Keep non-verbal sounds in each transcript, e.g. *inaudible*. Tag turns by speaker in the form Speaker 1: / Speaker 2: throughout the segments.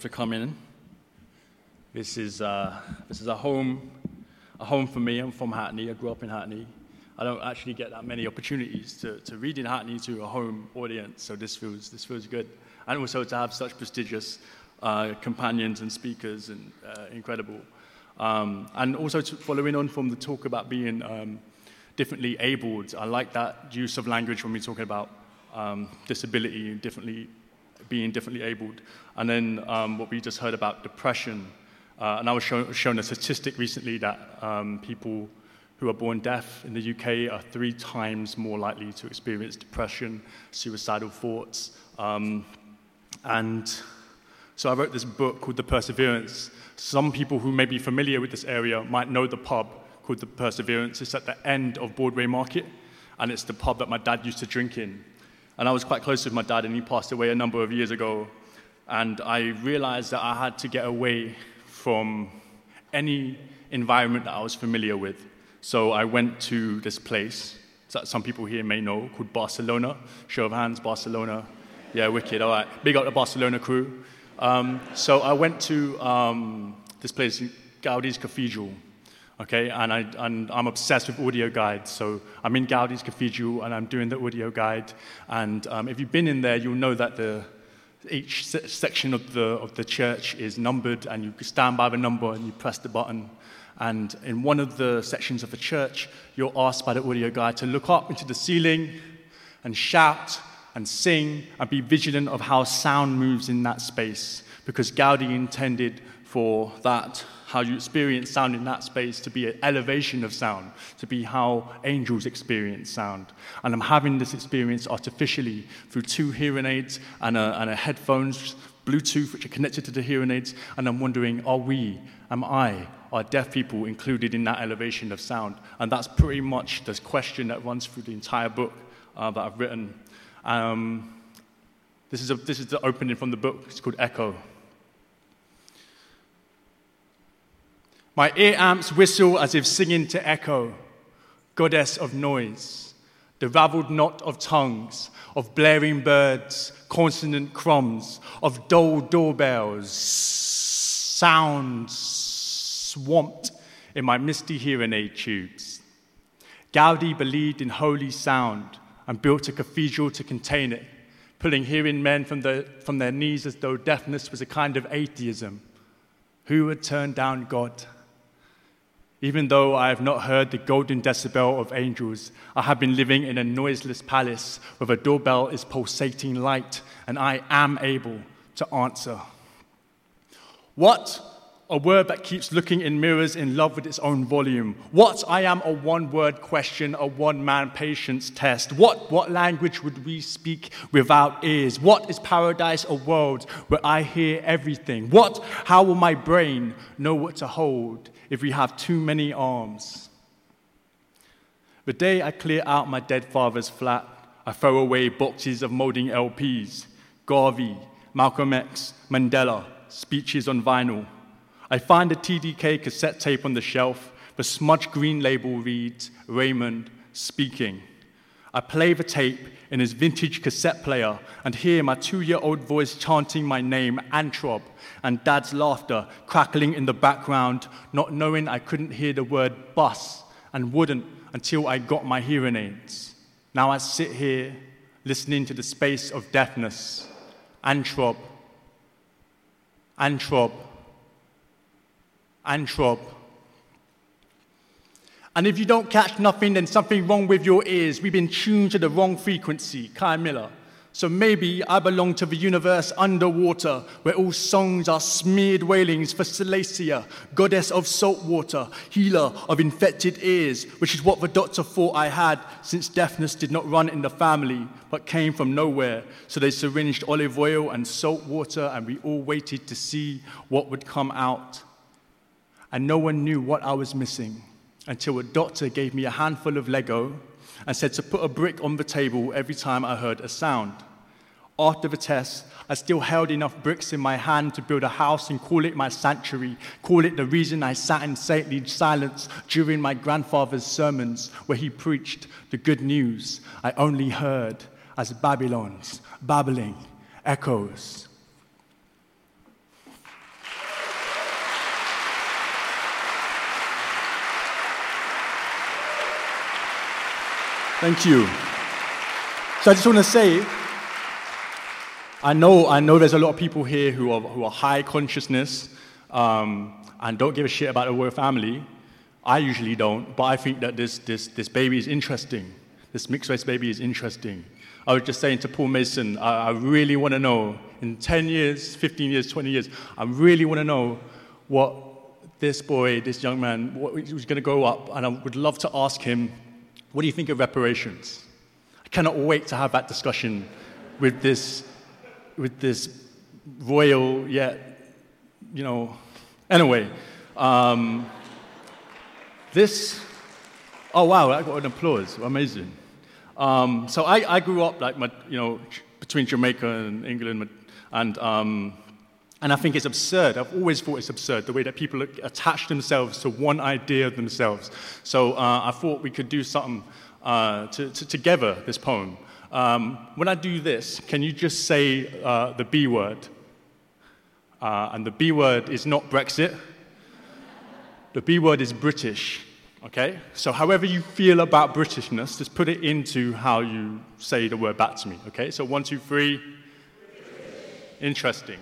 Speaker 1: for coming. This is, uh, this is a home, a home for me. I'm from Hackney. I grew up in Hackney. I don't actually get that many opportunities to, to read in Hackney to a home audience, so this feels, this feels good. And also to have such prestigious uh, companions and speakers and uh, incredible. Um, and also following on from the talk about being um, differently abled, I like that use of language when we're talking about um, disability, differently being differently abled. And then um, what we just heard about depression. Uh, and I was shown, shown, a statistic recently that um, people who are born deaf in the UK are three times more likely to experience depression, suicidal thoughts. Um, and so I wrote this book called The Perseverance. Some people who may be familiar with this area might know the pub called The Perseverance. It's at the end of Broadway Market, and it's the pub that my dad used to drink in. And I was quite close with my dad, and he passed away a number of years ago. And I realized that I had to get away from any environment that I was familiar with. So I went to this place that some people here may know called Barcelona. Show of hands, Barcelona. Yeah, wicked. All right. Big up the Barcelona crew. Um, so I went to um, this place, Gaudi's Cathedral. Okay, and, I, and I'm obsessed with audio guides. So I'm in Gaudi's Cathedral and I'm doing the audio guide. And um, if you've been in there, you'll know that the, each se- section of the, of the church is numbered, and you stand by the number and you press the button. And in one of the sections of the church, you're asked by the audio guide to look up into the ceiling and shout and sing and be vigilant of how sound moves in that space because Gaudi intended for that, how you experience sound in that space, to be an elevation of sound, to be how angels experience sound. And I'm having this experience artificially through two hearing aids and a, and a headphones, Bluetooth, which are connected to the hearing aids. And I'm wondering, are we, am I, are deaf people included in that elevation of sound? And that's pretty much the question that runs through the entire book uh, that I've written. Um, this, is a, this is the opening from the book. It's called Echo. My ear amps whistle as if singing to echo, goddess of noise, the raveled knot of tongues, of blaring birds, consonant crumbs, of dull doorbells, sounds swamped in my misty hearing aid tubes. Gaudi believed in holy sound and built a cathedral to contain it, pulling hearing men from, the, from their knees as though deafness was a kind of atheism. Who would turn down God? Even though I have not heard the golden decibel of angels, I have been living in a noiseless palace where the doorbell is pulsating light and I am able to answer. What? A word that keeps looking in mirrors in love with its own volume. What? I am a one word question, a one man patience test. What? What language would we speak without ears? What is paradise a world where I hear everything? What? How will my brain know what to hold? if we have too many arms. The day I clear out my dead father's flat, I throw away boxes of molding LPs, Garvey, Malcolm X, Mandela, speeches on vinyl. I find a TDK cassette tape on the shelf. The smudge green label reads Raymond speaking. I play the tape in his vintage cassette player and hear my two year old voice chanting my name, Antrob, and dad's laughter crackling in the background, not knowing I couldn't hear the word bus and wouldn't until I got my hearing aids. Now I sit here listening to the space of deafness. Antrob, Antrob. And if you don't catch nothing, then something wrong with your ears. We've been tuned to the wrong frequency. Kei Miller. So maybe I belong to the universe underwater, where all songs are smeared wailings for Salacia, goddess of salt water, healer of infected ears, which is what the doctor thought I had, since deafness did not run in the family, but came from nowhere. So they syringed olive oil and salt water, and we all waited to see what would come out. And no one knew what I was missing until a doctor gave me a handful of Lego and said to put a brick on the table every time I heard a sound.
Speaker 2: After the test, I still held enough bricks in my hand to build a house and call it my sanctuary, call it the reason I sat in saintly silence during my grandfather's sermons where he preached the good news I only heard as Babylon's babbling echoes. Thank you. So I just want to say, I know, I know there's a lot of people here who are, who are high consciousness um, and don't give a shit about the royal family. I usually don't, but I think that this, this, this baby is interesting. This mixed race baby is interesting. I was just saying to Paul Mason, I, I really want to know, in 10 years, 15 years, 20 years, I really want to know what this boy, this young man, what, who's going to grow up, and I would love to ask him, what do you think of reparations? I cannot wait to have that discussion with this with this royal, yet, you know, anyway. Um, this, oh wow, I got an applause, amazing. Um, so I, I grew up like, my, you know, between Jamaica and England, and, um, and I think it's absurd. I've always thought it's absurd the way that people attach themselves to one idea of themselves. So uh, I thought we could do something uh, to, to, together, this poem. Um, when I do this, can you just say uh, the B word? Uh, and the B word is not Brexit. The B word is British. Okay? So, however you feel about Britishness, just put it into how you say the word back to me. Okay? So, one, two, three. Interesting.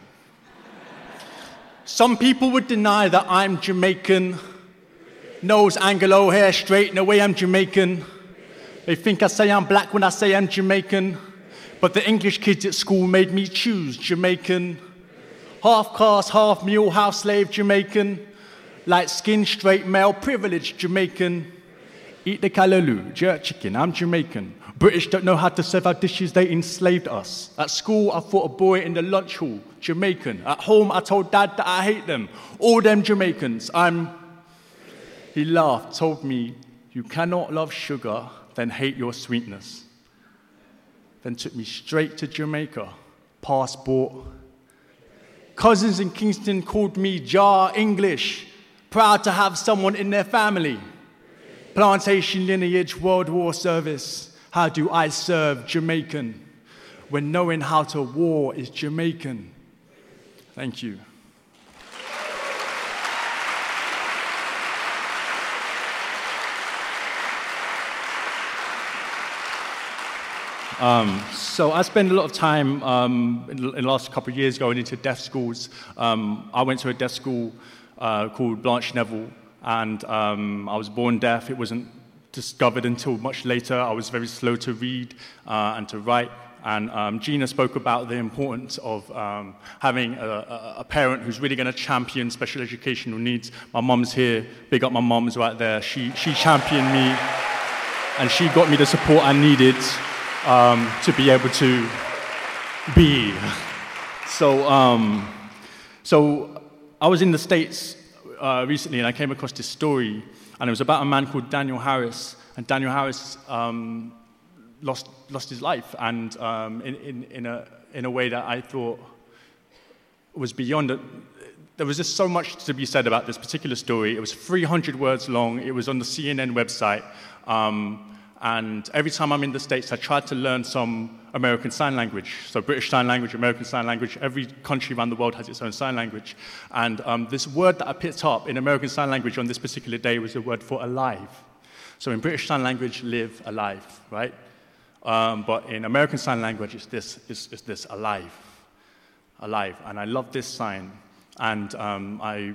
Speaker 2: Some people would deny that I'm Jamaican. Nose Anglo hair straight, no way I'm Jamaican. They think I say I'm black when I say I'm Jamaican. But the English kids at school made me choose Jamaican. Half caste, half mule, half slave Jamaican. Light skin, straight male, privileged Jamaican. Eat the callaloo, jerk chicken, I'm Jamaican. British don't know how to serve our dishes, they enslaved us. At school, I fought a boy in the lunch hall, Jamaican. At home, I told dad that I hate them. All them Jamaicans, I'm. He laughed, told me, You cannot love sugar then hate your sweetness. Then took me straight to Jamaica, passport. Cousins in Kingston called me Jar English, proud to have someone in their family. Plantation lineage, World War service. How do I serve Jamaican when knowing how to war is Jamaican? Thank you. Um, so I spend a lot of time um, in, the last couple of years going into deaf schools. Um, I went to a deaf school uh, called Blanche Nevile, and um, I was born deaf. It wasn't discovered until much later. I was very slow to read uh, and to write. And um, Gina spoke about the importance of um, having a, a, parent who's really going to champion special educational needs. My mom's here. Big up my mom's right there. She, she championed me, and she got me the support I needed um, to be able to be. *laughs* So, um, so I was in the States uh, recently and I came across this story, and it was about a man called Daniel Harris. And Daniel Harris um, lost, lost his life, and um, in, in, in, a, in a way that I thought was beyond. There was just so much to be said about this particular story. It was 300 words long. It was on the CNN website. Um, and every time I'm in the States, I try to learn some American Sign Language. So, British Sign Language, American Sign Language, every country around the world has its own sign language. And um, this word that I picked up in American Sign Language on this particular day was the word for alive. So, in British Sign Language, live, alive, right? Um, but in American Sign Language, it's this, it's, it's this alive, alive. And I love this sign. And um, I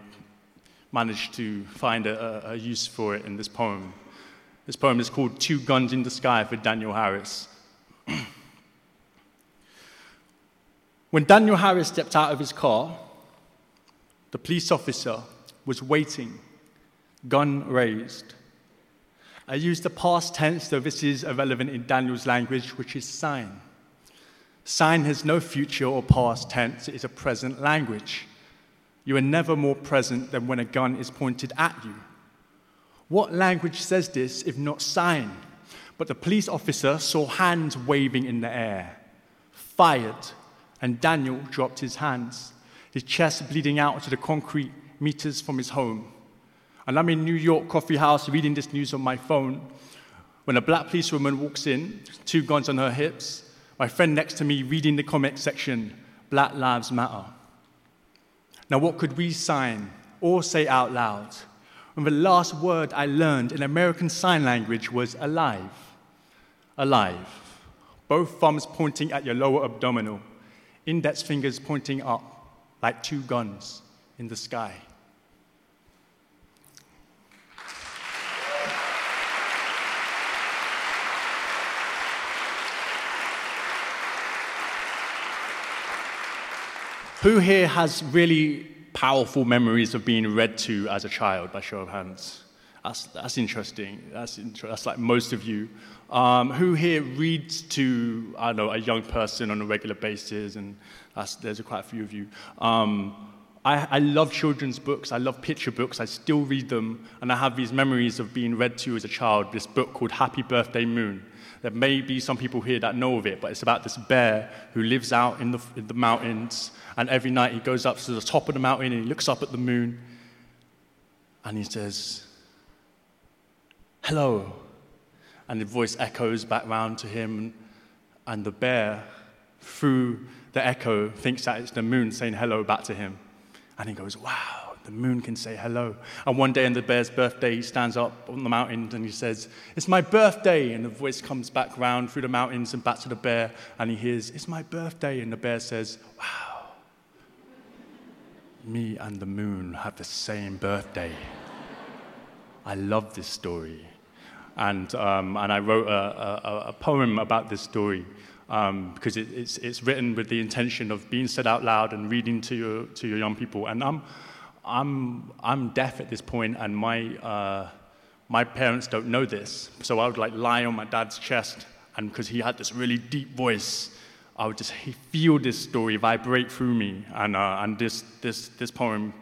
Speaker 2: managed to find a, a use for it in this poem. This poem is called Two Guns in the Sky for Daniel Harris. *clears throat* when Daniel Harris stepped out of his car, the police officer was waiting, gun raised. I use the past tense, though this is irrelevant in Daniel's language, which is sign. Sign has no future or past tense, it is a present language. You are never more present than when a gun is pointed at you. What language says this if not sign? But the police officer saw hands waving in the air. fired, and Daniel dropped his hands, his chest bleeding out to the concrete meters from his home. And I'm in New York coffee house reading this news on my phone when a black policewoman walks in, two guns on her hips, my friend next to me reading the comment section, Black Lives Matter. Now, what could we sign or say out loud when the last word I learned in American Sign Language was alive? Alive. Both thumbs pointing at your lower abdominal, index fingers pointing up like two guns in the sky. Who here has really powerful memories of being read to as a child, by show of hands? That's, that's interesting. That's, inter- that's like most of you. Um, who here reads to, I don't know, a young person on a regular basis? And there's quite a few of you. Um, I, I, love children's books. I love picture books. I still read them. And I have these memories of being read to as a child, this book called Happy Birthday Moon. There may be some people here that know of it, but it's about this bear who lives out in the, in the mountains, and every night he goes up to the top of the mountain and he looks up at the moon, and he says, Hello. And the voice echoes back round to him, and the bear, through the echo, thinks that it's the moon saying hello back to him. And he goes, Wow the moon can say hello. And one day on the bear's birthday, he stands up on the mountain and he says, It's my birthday. And the voice comes back round through the mountains and back to the bear, and he hears, It's my birthday. And the bear says, Wow, me and the moon have the same birthday. I love this story. And, um, and I wrote a, a, a, poem about this story um, because it, it's, it's written with the intention of being said out loud and reading to your, to your young people. And I'm, I'm, I'm deaf at this point, and my, uh, my parents don't know this. So I would like lie on my dad's chest, and because he had this really deep voice, I would just feel this story vibrate through me. And, uh, and this, this, this poem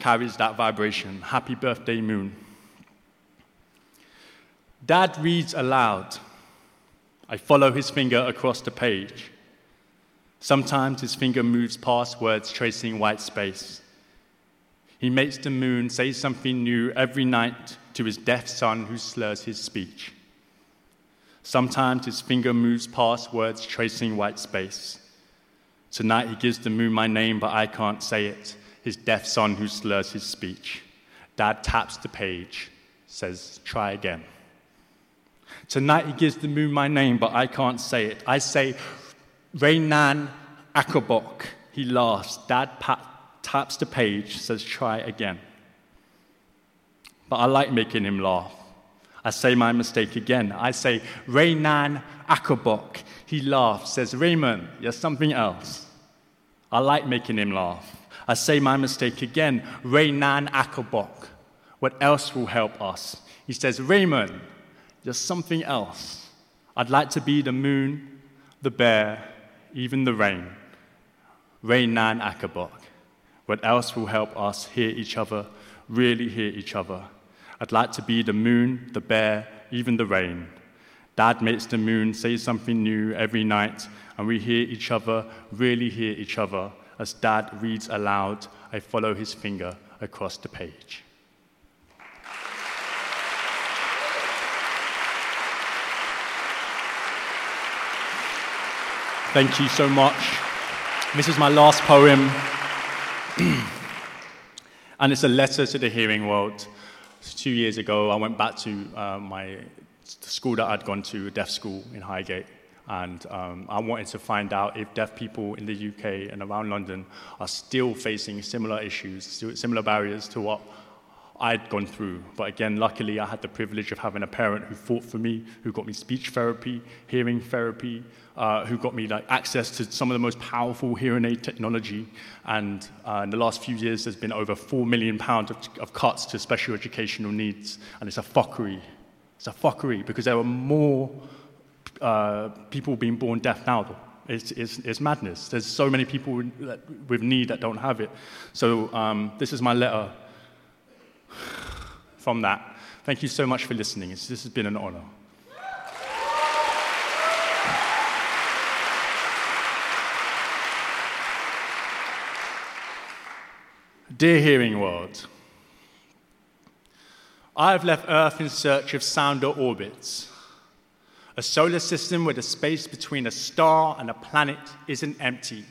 Speaker 2: carries that vibration. Happy birthday, moon. Dad reads aloud. I follow his finger across the page. Sometimes his finger moves past words tracing white space. He makes the moon say something new every night to his deaf son who slurs his speech. Sometimes his finger moves past words tracing white space. Tonight he gives the moon my name, but I can't say it. His deaf son who slurs his speech. Dad taps the page, says, try again. Tonight he gives the moon my name, but I can't say it. I say, Reynan Akabok. He laughs. Dad pat, taps the page, says, try again. But I like making him laugh. I say my mistake again. I say, Reynan Akabok. He laughs, says, Raymond, you're something else. I like making him laugh. I say my mistake again, Reynan Akabok. What else will help us? He says, Raymond, you're something else. I'd like to be the moon, the bear, even the rain. Reynan Akabok. What else will help us hear each other, really hear each other? I'd like to be the moon, the bear, even the rain. Dad makes the moon say something new every night, and we hear each other, really hear each other. As Dad reads aloud, I follow his finger across the page. Thank you so much. This is my last poem. *clears throat* and it's a letter to the hearing world. Two years ago, I went back to uh, my school that I'd gone to, a deaf school in Highgate, and um, I wanted to find out if deaf people in the UK and around London are still facing similar issues, similar barriers to what I'd gone through. But again, luckily, I had the privilege of having a parent who fought for me, who got me speech therapy, hearing therapy, uh, who got me like access to some of the most powerful hearing aid technology. And uh, in the last few years, there's been over four million pounds of, of cuts to special educational needs, and it's a fuckery. It's a fuckery because there are more uh, people being born deaf now. It's, it's, it's, madness. There's so many people with need that don't have it. So um, this is my letter from that. Thank you so much for listening. This has been an honor. Dear hearing world, I have left Earth in search of sounder orbits. A solar system where the space between a star and a planet isn't empty.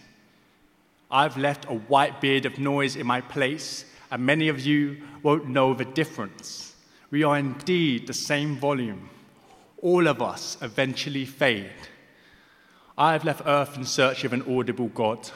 Speaker 2: I've left a white beard of noise in my place and many of you won't know the difference. We are indeed the same volume. All of us eventually fade. I have left earth in search of an audible God.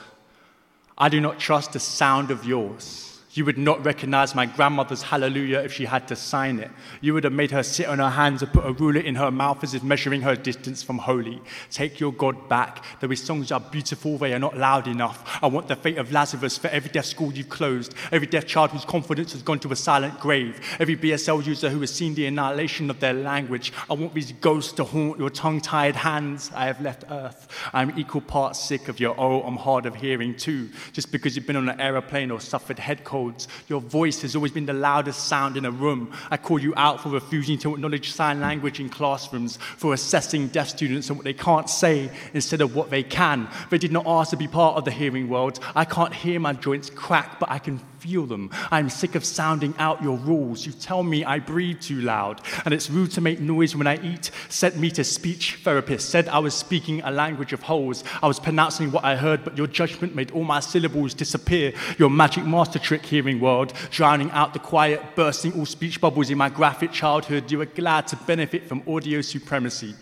Speaker 2: I do not trust the sound of yours. You would not recognize my grandmother's hallelujah if she had to sign it. You would have made her sit on her hands and put a ruler in her mouth as if measuring her distance from holy. Take your God back. Though his songs are beautiful, they are not loud enough. I want the fate of Lazarus for every deaf school you've closed, every deaf child whose confidence has gone to a silent grave, every BSL user who has seen the annihilation of their language. I want these ghosts to haunt your tongue tied hands. I have left earth. I'm equal parts sick of your oh, I'm hard of hearing too. Just because you've been on an aeroplane or suffered head cold codes. Your voice has always been the loudest sound in a room. I call you out for refusing to acknowledge sign language in classrooms, for assessing deaf students and what they can't say instead of what they can. They did not ask to be part of the hearing world. I can't hear my joints crack, but I can feel them. I'm sick of sounding out your rules. You tell me I breathe too loud, and it's rude to make noise when I eat. Sent me to speech therapist, said I was speaking a language of holes. I was pronouncing what I heard, but your judgment made all my syllables disappear. Your magic master trick, hearing world, drowning out the quiet, bursting all speech bubbles in my graphic childhood. You were glad to benefit from audio supremacy.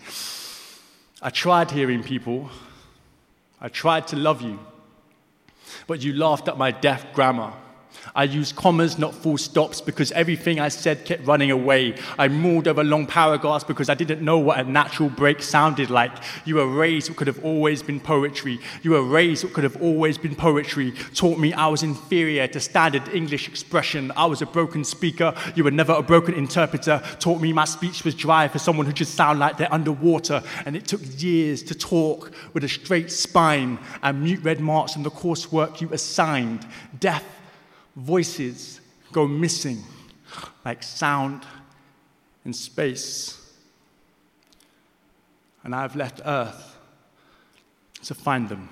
Speaker 2: I tried hearing people. I tried to love you, but you laughed at my deaf grammar. I used commas, not full stops, because everything I said kept running away. I mauled over long paragraphs because I didn't know what a natural break sounded like. You erased what could have always been poetry. You erased what could have always been poetry. Taught me I was inferior to standard English expression. I was a broken speaker. You were never a broken interpreter. Taught me my speech was dry for someone who just sound like they're underwater. And it took years to talk with a straight spine and mute red marks in the coursework you assigned. Deaf voices go missing like sound in space. And I've left Earth to find them.